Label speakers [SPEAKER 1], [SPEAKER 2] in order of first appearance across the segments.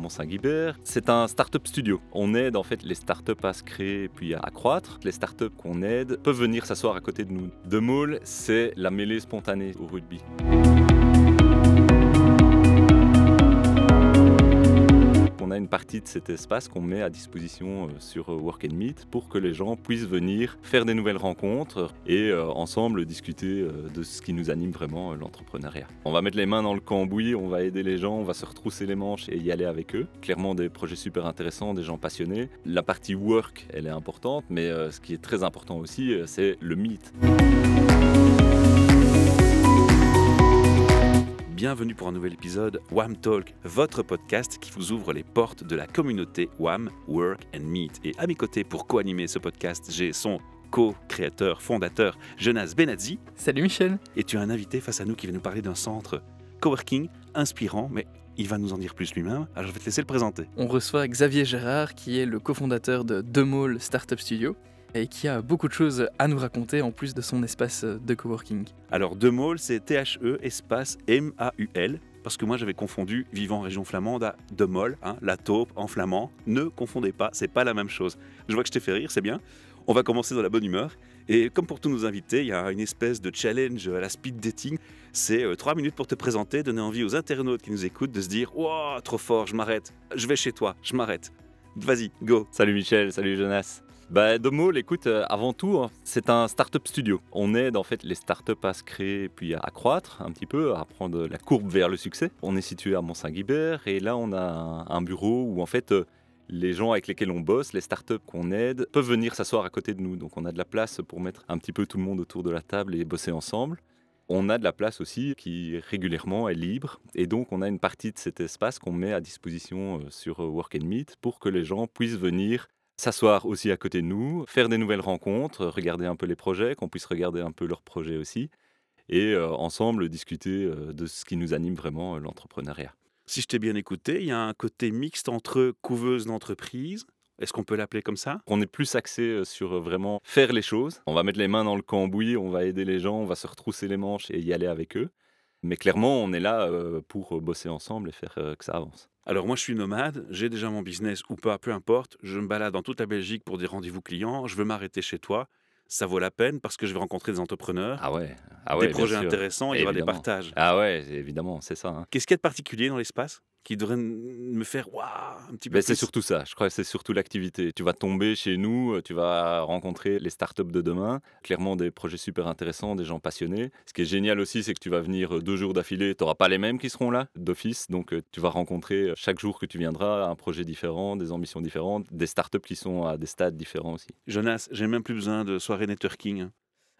[SPEAKER 1] Mont-Saint-Guibert. C'est un startup studio. On aide en fait les startups à se créer puis à croître. Les startups qu'on aide peuvent venir s'asseoir à côté de nous. De Maul, c'est la mêlée spontanée au rugby. Partie de cet espace qu'on met à disposition euh, sur euh, Work and Meet pour que les gens puissent venir faire des nouvelles rencontres et euh, ensemble discuter de ce qui nous anime vraiment l'entrepreneuriat. On va mettre les mains dans le cambouis, on va aider les gens, on va se retrousser les manches et y aller avec eux. Clairement des projets super intéressants, des gens passionnés. La partie work, elle est importante, mais ce qui est très important aussi, c'est le meet.
[SPEAKER 2] Bienvenue pour un nouvel épisode WAM Talk, votre podcast qui vous ouvre les portes de la communauté WAM Work and Meet. Et à mes côtés pour co-animer ce podcast, j'ai son co-créateur, fondateur, Jonas Benazzi.
[SPEAKER 3] Salut Michel.
[SPEAKER 2] Et tu as un invité face à nous qui va nous parler d'un centre coworking inspirant, mais il va nous en dire plus lui-même. Alors je vais te laisser le présenter.
[SPEAKER 3] On reçoit Xavier Gérard qui est le cofondateur de Demol Startup Studio et qui a beaucoup de choses à nous raconter en plus de son espace de coworking.
[SPEAKER 2] Alors, Demol, c'est T-H-E espace M-A-U-L. Parce que moi j'avais confondu vivant en région flamande à Demol, hein, la taupe en flamand. Ne confondez pas, c'est pas la même chose. Je vois que je t'ai fait rire, c'est bien. On va commencer dans la bonne humeur. Et comme pour tous nos invités, il y a une espèce de challenge à la speed dating. C'est euh, trois minutes pour te présenter, donner envie aux internautes qui nous écoutent de se dire Wow, trop fort, je m'arrête. Je vais chez toi, je m'arrête. Vas-y, go.
[SPEAKER 1] Salut Michel, salut Jonas. Bah, Domo, écoute, euh, avant tout, hein, c'est un startup studio. On aide en fait les startups à se créer puis à croître un petit peu, à prendre la courbe vers le succès. On est situé à Mont-Saint-Guibert et là, on a un, bureau où en fait euh, les gens avec lesquels on bosse, les startups qu'on aide, peuvent venir s'asseoir à côté de nous. Donc on a de la place pour mettre un petit peu tout le monde autour de la table et bosser ensemble. On a de la place aussi qui régulièrement est libre et donc on a une partie de cet espace qu'on met à disposition euh, sur Work and Meet pour que les gens puissent venir s'asseoir aussi à côté de nous, faire des nouvelles rencontres, regarder un peu les projets, qu'on puisse regarder un peu leurs projets aussi, et euh, ensemble discuter euh, de ce qui nous anime vraiment euh, l'entrepreneuriat.
[SPEAKER 2] Si je t'ai bien écouté, il y a un côté mixte entre couveuse d'entreprise. Est-ce qu'on peut l'appeler comme ça?
[SPEAKER 1] On est plus axé sur vraiment faire les choses. On va mettre les mains dans le cambouis, on va aider les gens, on va se retrousser les manches et y aller avec eux. Mais clairement, on est là pour bosser ensemble et faire que ça avance.
[SPEAKER 2] Alors moi je suis nomade, j'ai déjà mon business ou pas, peu importe, je me balade dans toute la Belgique pour des rendez-vous clients, je veux m'arrêter chez toi, ça vaut la peine parce que je vais rencontrer des entrepreneurs,
[SPEAKER 1] ah ouais,
[SPEAKER 2] ah ouais des projets intéressants, il y aura des partages.
[SPEAKER 1] Ah ouais, évidemment, c'est ça. Hein.
[SPEAKER 2] Qu'est-ce qu'il y a de particulier dans l'espace? Qui devrait me faire waouh un petit peu
[SPEAKER 1] ben, C'est surtout ça, je crois que c'est surtout l'activité. Tu vas tomber chez nous, euh, tu vas rencontrer les startups de demain, clairement des projets super intéressants, des gens passionnés. Ce qui est génial aussi, c'est que tu vas venir euh, deux jours d'affilée, tu n'auras pas les mêmes qui seront là d'office, donc euh, tu vas rencontrer chaque jour que tu viendras un projet différent, des ambitions différentes, des startups qui sont à des stades différents aussi.
[SPEAKER 2] Jonas, j'ai même plus besoin de soirée networking.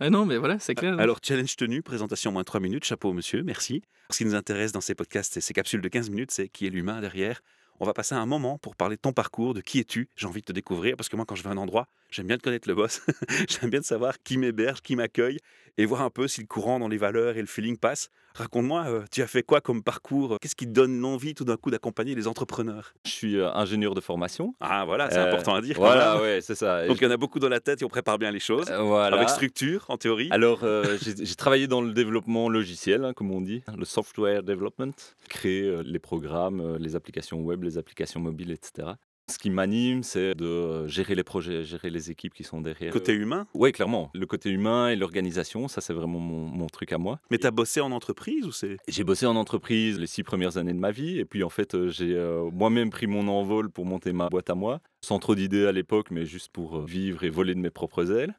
[SPEAKER 3] Ah non, mais voilà, c'est clair.
[SPEAKER 2] Alors, challenge tenu, présentation moins 3 minutes, chapeau monsieur, merci. Ce qui nous intéresse dans ces podcasts et ces capsules de 15 minutes, c'est qui est l'humain derrière. On va passer un moment pour parler de ton parcours, de qui es-tu. J'ai envie de te découvrir parce que moi, quand je vais à un endroit, j'aime bien de connaître le boss. j'aime bien de savoir qui m'héberge, qui m'accueille et voir un peu si le courant dans les valeurs et le feeling passe. Raconte-moi, euh, tu as fait quoi comme parcours? Qu'est-ce qui te donne l'envie tout d'un coup d'accompagner les entrepreneurs?
[SPEAKER 1] Je suis euh, ingénieur de formation.
[SPEAKER 2] Ah voilà, c'est important à dire.
[SPEAKER 1] Voilà, ouais, c'est ça.
[SPEAKER 2] Donc il y en a beaucoup dans la tête et on prépare bien les choses. Euh, voilà. Avec structure, en théorie.
[SPEAKER 1] Alors j'ai travaillé dans le développement logiciel, hein, comme on dit, le software development, créer les programmes, les applications web, les applications mobiles, etc. Ce qui m'anime, c'est de euh, gérer les projets, gérer les équipes qui sont derrière.
[SPEAKER 2] Côté humain?
[SPEAKER 1] Oui, clairement. Le côté humain et l'organisation, ça c'est vraiment mon, truc à moi.
[SPEAKER 2] Mais tu as bossé en entreprise ou c'est?
[SPEAKER 1] J'ai bossé en entreprise les six premières années de ma vie. Et puis en fait, euh, j'ai euh, moi-même pris mon envol pour monter ma boîte à moi. Sans trop d'idées à l'époque, mais juste pour vivre et voler de mes propres ailes.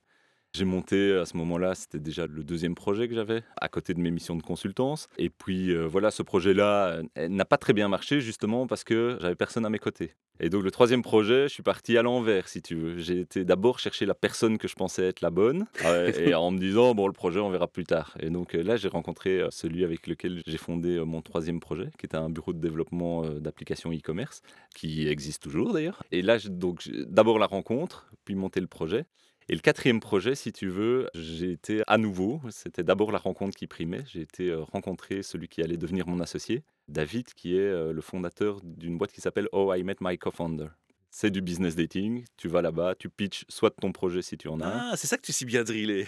[SPEAKER 1] J'ai monté à ce moment-là, c'était déjà le deuxième projet que j'avais, à côté de mes missions de consultance. Et puis euh, voilà, ce projet-là euh, n'a pas très bien marché justement parce que j'avais personne à mes côtés. Et donc le troisième projet, je suis parti à l'envers, si tu veux. J'ai été d'abord chercher la personne que je pensais être la bonne, et en me disant bon le projet on verra plus tard. Et donc euh, là j'ai rencontré celui avec lequel j'ai fondé mon troisième projet, qui était un bureau de développement d'applications e-commerce, qui existe toujours d'ailleurs. Et là donc d'abord la rencontre, puis monter le projet. Et le quatrième projet, si tu veux, j'ai été à nouveau, c'était d'abord la rencontre qui primait, j'ai été euh, rencontrer celui qui allait devenir mon associé, David, qui est euh, le fondateur d'une boîte qui s'appelle Oh I Met My Co-Founder. C'est du business dating. Tu vas là-bas, tu pitches soit ton projet si tu en as.
[SPEAKER 2] Ah, c'est ça que tu sais bien driller.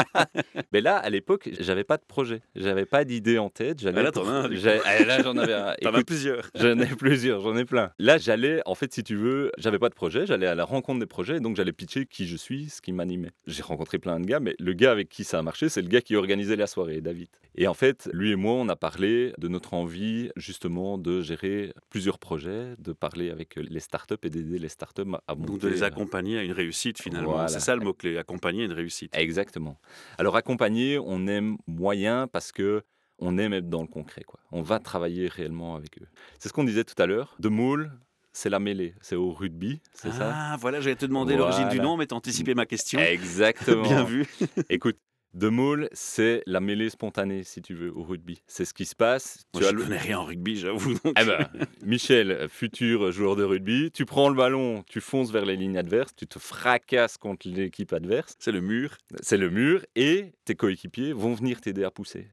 [SPEAKER 1] Mais là, à l'époque, j'avais pas de projet, j'avais pas d'idée en tête. J'allais
[SPEAKER 2] Ah, là, t'en as
[SPEAKER 1] ah, là, j'en avais un.
[SPEAKER 2] T'en as plusieurs.
[SPEAKER 1] J'en ai plusieurs, j'en ai plein. Là, j'allais, en fait, si tu veux, j'avais pas de projet, j'allais à la rencontre des projets, donc j'allais pitcher qui je suis, ce qui m'animait. J'ai rencontré plein de gars, mais le gars avec qui ça a marché, c'est le gars qui organisait la soirée, David. Et en fait, lui et moi, on a parlé de notre envie, justement, de gérer plusieurs projets, de parler avec les startups et d'aider les startups à monter.
[SPEAKER 2] Donc de les
[SPEAKER 1] euh,
[SPEAKER 2] accompagner à une réussite finalement.
[SPEAKER 1] Voilà.
[SPEAKER 2] C'est ça le mot-clé, accompagner à une réussite.
[SPEAKER 1] Exactement. Alors accompagner, on aime moyen parce que on aime être dans le concret. Quoi. On va travailler réellement avec eux. C'est ce qu'on disait tout à l'heure. De Moule, c'est la mêlée. C'est au rugby, c'est ça?
[SPEAKER 2] Ah, voilà, j'allais te demander l'origine du nom, mais t'as anticipé ma question.
[SPEAKER 1] Exactement.
[SPEAKER 2] Bien vu.
[SPEAKER 1] Écoute, de Moule, c'est la mêlée spontanée, si tu veux, au rugby. C'est ce qui se passe.
[SPEAKER 2] Moi,
[SPEAKER 1] tu
[SPEAKER 2] je
[SPEAKER 1] le-
[SPEAKER 2] connais rien en rugby, j'avoue.
[SPEAKER 1] Eh ben, Michel, futur joueur de rugby, tu prends le ballon, tu fonces vers les lignes adverses, tu te fracasses contre l'équipe adverse,
[SPEAKER 2] C'est le mur.
[SPEAKER 1] c'est le mur, et tes coéquipiers vont venir t'aider à pousser.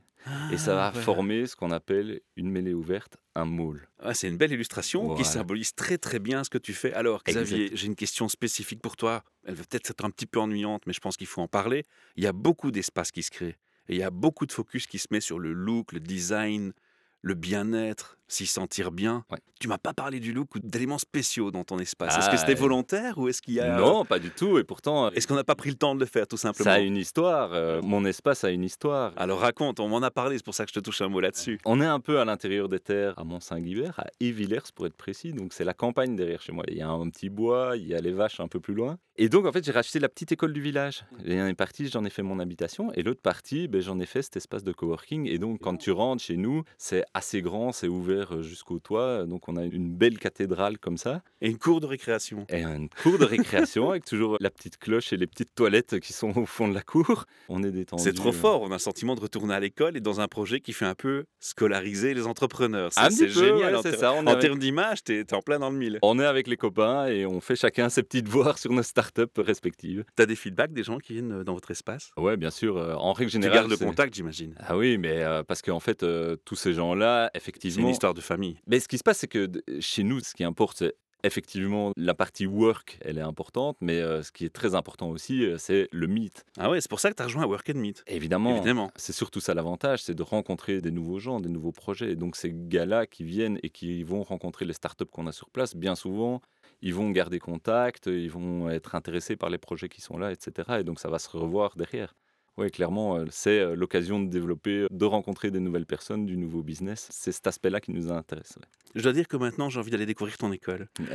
[SPEAKER 1] Et ça va
[SPEAKER 2] Ah,
[SPEAKER 1] former ce qu'on appelle une mêlée ouverte, un môle.
[SPEAKER 2] Ah, c'est une belle illustration qui symbolise très très bien ce que tu fais. Alors, Xavier, j'ai une question spécifique pour toi. Elle va peut-être être un petit peu ennuyante, mais je pense qu'il faut en parler. Il y a beaucoup d'espaces qui se créent. Et il y a beaucoup de focus qui se met sur le look, le design, le bien-être, s'y sentir bien.
[SPEAKER 1] Ouais.
[SPEAKER 2] Tu m'as pas parlé du look ou d'éléments spéciaux dans ton espace. Est-ce que c'était
[SPEAKER 1] Ah,
[SPEAKER 2] volontaire ou est-ce qu'il y a...
[SPEAKER 1] Non, pas du tout, et pourtant,
[SPEAKER 2] Est-ce qu'on n'a pas pris le temps de le faire, tout simplement
[SPEAKER 1] ça a une histoire. euh, mon espace a une histoire.
[SPEAKER 2] Alors raconte, on m'en a parlé, c'est pour ça que je te touche un mot là-dessus.
[SPEAKER 1] On est un peu à l'intérieur des terres, à Mont-Saint-Guibert, à Évillers pour être précis. Donc c'est la campagne derrière chez moi. Il y a un petit bois, il y a les vaches un peu plus loin. Et donc en fait j'ai racheté la petite école du village. Et une partie j'en ai fait mon habitation et l'autre partie ben, j'en ai fait cet espace de coworking. Et donc quand tu rentres chez nous, c'est assez grand, c'est ouvert euh, jusqu'au toit. Donc on a une belle cathédrale comme ça.
[SPEAKER 2] Et une cour de récréation.
[SPEAKER 1] Et une cour de récréation avec toujours la petite cloche et les petites toilettes qui sont au fond de la cour. On est détendu.
[SPEAKER 2] C'est trop
[SPEAKER 1] euh,
[SPEAKER 2] fort, on a le sentiment de retourner à l'école et dans un projet qui fait un peu scolariser les entrepreneurs. C'est c'est génial.
[SPEAKER 1] ouais,
[SPEAKER 2] en
[SPEAKER 1] c'est
[SPEAKER 2] ter-
[SPEAKER 1] ça, on
[SPEAKER 2] en
[SPEAKER 1] avec-
[SPEAKER 2] termes d'image, t'es es en plein dans le mille.
[SPEAKER 1] On est avec les copains et on fait chacun ses petites voix sur nos startups respectives.
[SPEAKER 2] T'as des feedbacks des gens qui viennent euh, dans votre espace?
[SPEAKER 1] Ouais, bien sûr. en règle
[SPEAKER 2] Tu
[SPEAKER 1] générale.
[SPEAKER 2] gardes le
[SPEAKER 1] c'est-
[SPEAKER 2] contact, j'imagine.
[SPEAKER 1] Ah oui, mais euh, parce qu'en fait, euh, tous ces gens-là,
[SPEAKER 2] C'est
[SPEAKER 1] effectivement.
[SPEAKER 2] Histoire de famille.
[SPEAKER 1] Mais ce qui se passe, c'est que chez nous, ce qui importe, c'est effectivement la partie work, elle est importante, mais euh, ce qui est très important aussi, euh, c'est le meet.
[SPEAKER 2] Ah ouais, c'est pour ça que t'as rejoint Work and Meet.
[SPEAKER 1] Évidemment.
[SPEAKER 2] Évidemment.
[SPEAKER 1] C'est surtout ça l'avantage, c'est de rencontrer des nouveaux gens, des nouveaux projets. Et donc ces gars-là qui viennent et qui vont rencontrer les startups qu'on a sur place, bien souvent, ils vont garder contact, ils vont être intéressés par les projets qui sont là, etc. Et donc ça va se revoir derrière. Oui, clairement, euh, c'est euh, l'occasion de développer, de rencontrer des nouvelles personnes, du nouveau business. C'est cet aspect-là qui nous intéresse. ouais.
[SPEAKER 2] Je dois dire que maintenant, j'ai envie d'aller découvrir ton école.
[SPEAKER 1] Eh,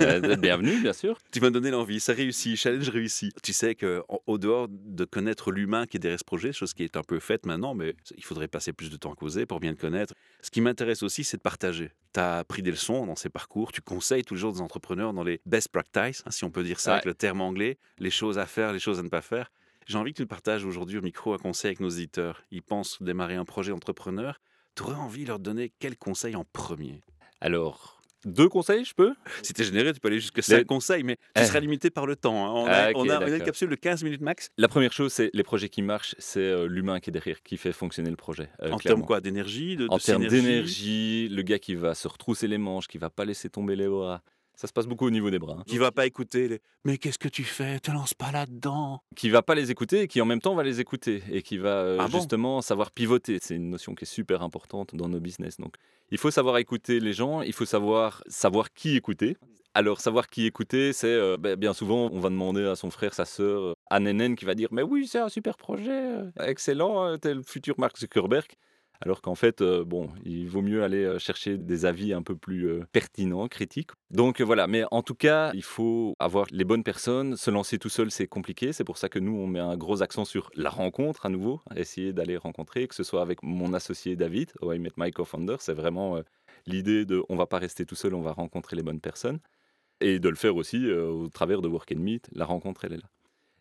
[SPEAKER 1] euh, bienvenue, bien sûr.
[SPEAKER 2] Tu m'as donné l'envie, ça réussit, challenge réussi. Tu sais que en- au dehors de connaître l'humain qui est derrière ce projet, chose qui est un peu faite maintenant, mais il faudrait passer plus de temps à causer pour bien le connaître. Ce qui m'intéresse aussi, c'est de partager. Tu as pris des leçons dans ces parcours, tu conseilles toujours des entrepreneurs dans les best practices, hein, si on peut dire ça
[SPEAKER 1] Ouais.
[SPEAKER 2] avec le terme anglais, les choses à faire, les choses à ne pas faire. J'ai envie que tu nous partages aujourd'hui au micro un conseil avec nos éditeurs. Ils pensent démarrer un projet entrepreneur. Tu aurais envie de leur donner quel conseil en premier?
[SPEAKER 1] Alors, deux conseils, je peux?
[SPEAKER 2] Si t'es généreux, tu peux aller jusqu'à 5
[SPEAKER 1] Les-
[SPEAKER 2] conseils, mais tu
[SPEAKER 1] Eh.
[SPEAKER 2] seras limité par le temps. hein. On, a,
[SPEAKER 1] Ah,
[SPEAKER 2] on, a, on a une capsule de 15 minutes max.
[SPEAKER 1] La première chose, c'est les projets qui marchent, c'est euh, l'humain qui est derrière, qui fait fonctionner le projet. euh,
[SPEAKER 2] en termes quoi? D'énergie de,
[SPEAKER 1] En termes d'énergie, le gars qui va se retrousser les manches, qui va pas laisser tomber les bras. Ça se passe beaucoup au niveau des bras. hein.
[SPEAKER 2] Qui va pas écouter les Mais qu'est-ce que tu fais? Te lance pas là-dedans.
[SPEAKER 1] Qui va pas les écouter et qui en même temps va les écouter et qui va euh,
[SPEAKER 2] Ah bon?
[SPEAKER 1] justement savoir pivoter. C'est une notion qui est super importante dans nos business. Donc, il faut savoir écouter les gens, il faut savoir savoir qui écouter. Alors, savoir qui écouter, c'est euh, ben, bien souvent, on va demander à son frère, sa sœur, euh, à Nénène qui va dire Mais oui, c'est un super projet, excellent, t'es le futur Mark Zuckerberg. Alors qu'en fait, euh, bon, il vaut mieux aller euh, chercher des avis un peu plus euh, pertinents, critiques. Donc voilà, mais en tout cas, il faut avoir les bonnes personnes. Se lancer tout seul, c'est compliqué. C'est pour ça que nous, on met un gros accent sur la rencontre à nouveau, essayer d'aller rencontrer, que ce soit avec mon associé David, Oh, I Met My Co-Founder. C'est vraiment l'idée de on va pas rester tout seul, on va rencontrer les bonnes personnes. Et de le faire aussi au travers de Work and Meet. La rencontre, elle est là.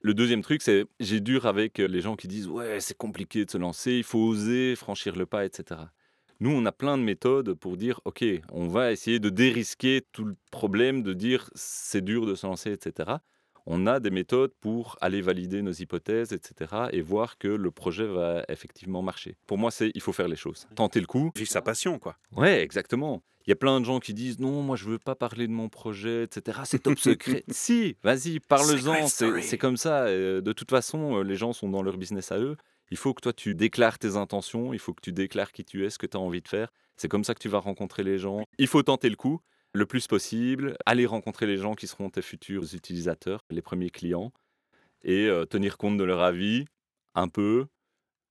[SPEAKER 1] Le deuxième truc, c'est j'ai dur avec les gens qui disent ouais c'est compliqué de se lancer, il faut oser franchir le pas, etc. Nous, on a plein de méthodes pour dire ok, on va essayer de dérisquer tout le problème de dire c'est dur de se lancer, etc. On a des méthodes pour aller valider nos hypothèses, etc. et voir que le projet va effectivement marcher. Pour moi, c'est il faut faire les choses, tenter le coup.
[SPEAKER 2] Vive sa passion, quoi.
[SPEAKER 1] Ouais, exactement. Il y a plein de gens qui disent non, moi je veux pas parler de mon projet, etc. C'est top secret. si, vas-y, parle-en. C'est comme ça. De toute façon, les gens sont dans leur business à eux. Il faut que toi tu déclares tes intentions, il faut que tu déclares qui tu es, ce que tu as envie de faire. C'est comme ça que tu vas rencontrer les gens. Il faut tenter le coup le plus possible, aller rencontrer les gens qui seront tes futurs utilisateurs, les premiers clients, et tenir compte de leur avis un peu,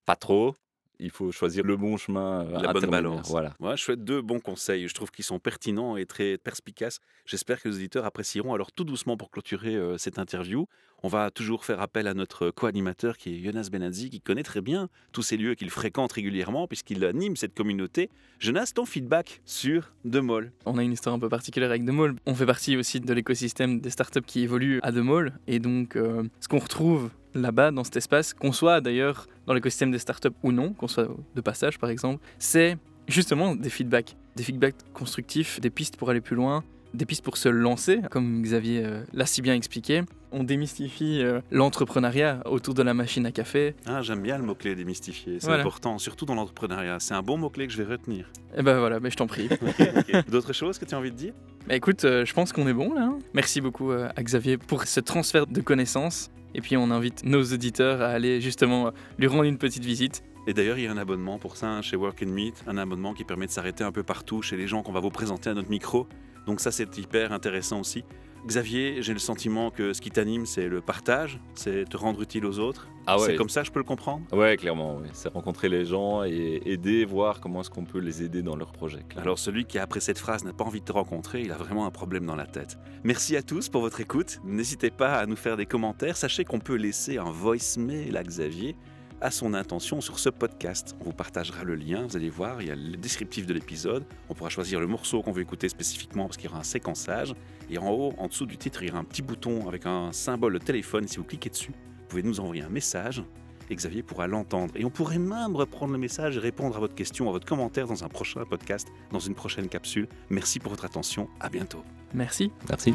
[SPEAKER 1] pas trop, il faut choisir le bon chemin.
[SPEAKER 2] Euh, La bonne balance. Voilà. Moi, je souhaite deux bons conseils. Je trouve qu'ils sont pertinents et très perspicaces. J'espère que les auditeurs apprécieront. Alors, tout doucement pour clôturer euh, cette interview, on va toujours faire appel à notre co-animateur qui est Jonas Benazzi, qui connaît très bien tous ces lieux qu'il fréquente régulièrement puisqu'il anime cette communauté. Jonas, ton feedback sur Demol
[SPEAKER 3] On a une histoire un peu particulière avec Demol. On fait partie aussi de l'écosystème des startups qui évoluent à Demol. Et donc, euh, ce qu'on retrouve là-bas, dans cet espace, qu'on soit d'ailleurs dans l'écosystème des startups ou non, qu'on soit de passage par exemple, c'est justement des feedbacks. Des feedbacks constructifs, des pistes pour aller plus loin, des pistes pour se lancer, comme Xavier euh, l'a si bien expliqué. On démystifie euh, l'entrepreneuriat autour de la machine à café.
[SPEAKER 2] Ah, j'aime bien le mot-clé démystifier, c'est important, surtout dans l'entrepreneuriat. C'est un bon mot-clé que je vais retenir.
[SPEAKER 3] Et eh ben voilà, mais je t'en prie.
[SPEAKER 2] D'autres choses que tu as envie de dire?
[SPEAKER 3] Bah écoute, euh, je pense qu'on est bon là. Hein. Merci beaucoup à Xavier pour ce transfert de connaissances. Et puis on invite nos auditeurs à aller justement lui rendre une petite visite.
[SPEAKER 2] Et d'ailleurs, il y a un abonnement pour ça hein, chez Work and Meet, un abonnement qui permet de s'arrêter un peu partout chez les gens qu'on va vous présenter à notre micro. Donc ça, c'est hyper intéressant aussi. Xavier, j'ai le sentiment que ce qui t'anime, c'est le partage, c'est te rendre utile aux autres. Ah ouais. C'est comme ça, je peux le comprendre?
[SPEAKER 1] Ouais, clairement. C'est rencontrer les gens et aider, voir comment est-ce qu'on peut les aider dans leurs projets.
[SPEAKER 2] Alors celui qui, après cette phrase, n'a pas envie de te rencontrer, il a vraiment un problème dans la tête. Merci à tous pour votre écoute. N'hésitez pas à nous faire des commentaires. Sachez qu'on peut laisser un voicemail à Xavier à son intention sur ce podcast. On vous partagera le lien, vous allez voir, il y a le descriptif de l'épisode. On pourra choisir le morceau qu'on veut écouter spécifiquement parce qu'il y aura un séquençage. Et en haut, en dessous du titre, il y aura un petit bouton avec un symbole de téléphone. Si vous cliquez dessus, vous pouvez nous envoyer un message et Xavier pourra l'entendre. Et on pourrait même reprendre le message et répondre à votre question, à votre commentaire dans un prochain podcast, dans une prochaine capsule. Merci pour votre attention. À bientôt.
[SPEAKER 3] Merci.
[SPEAKER 1] Merci.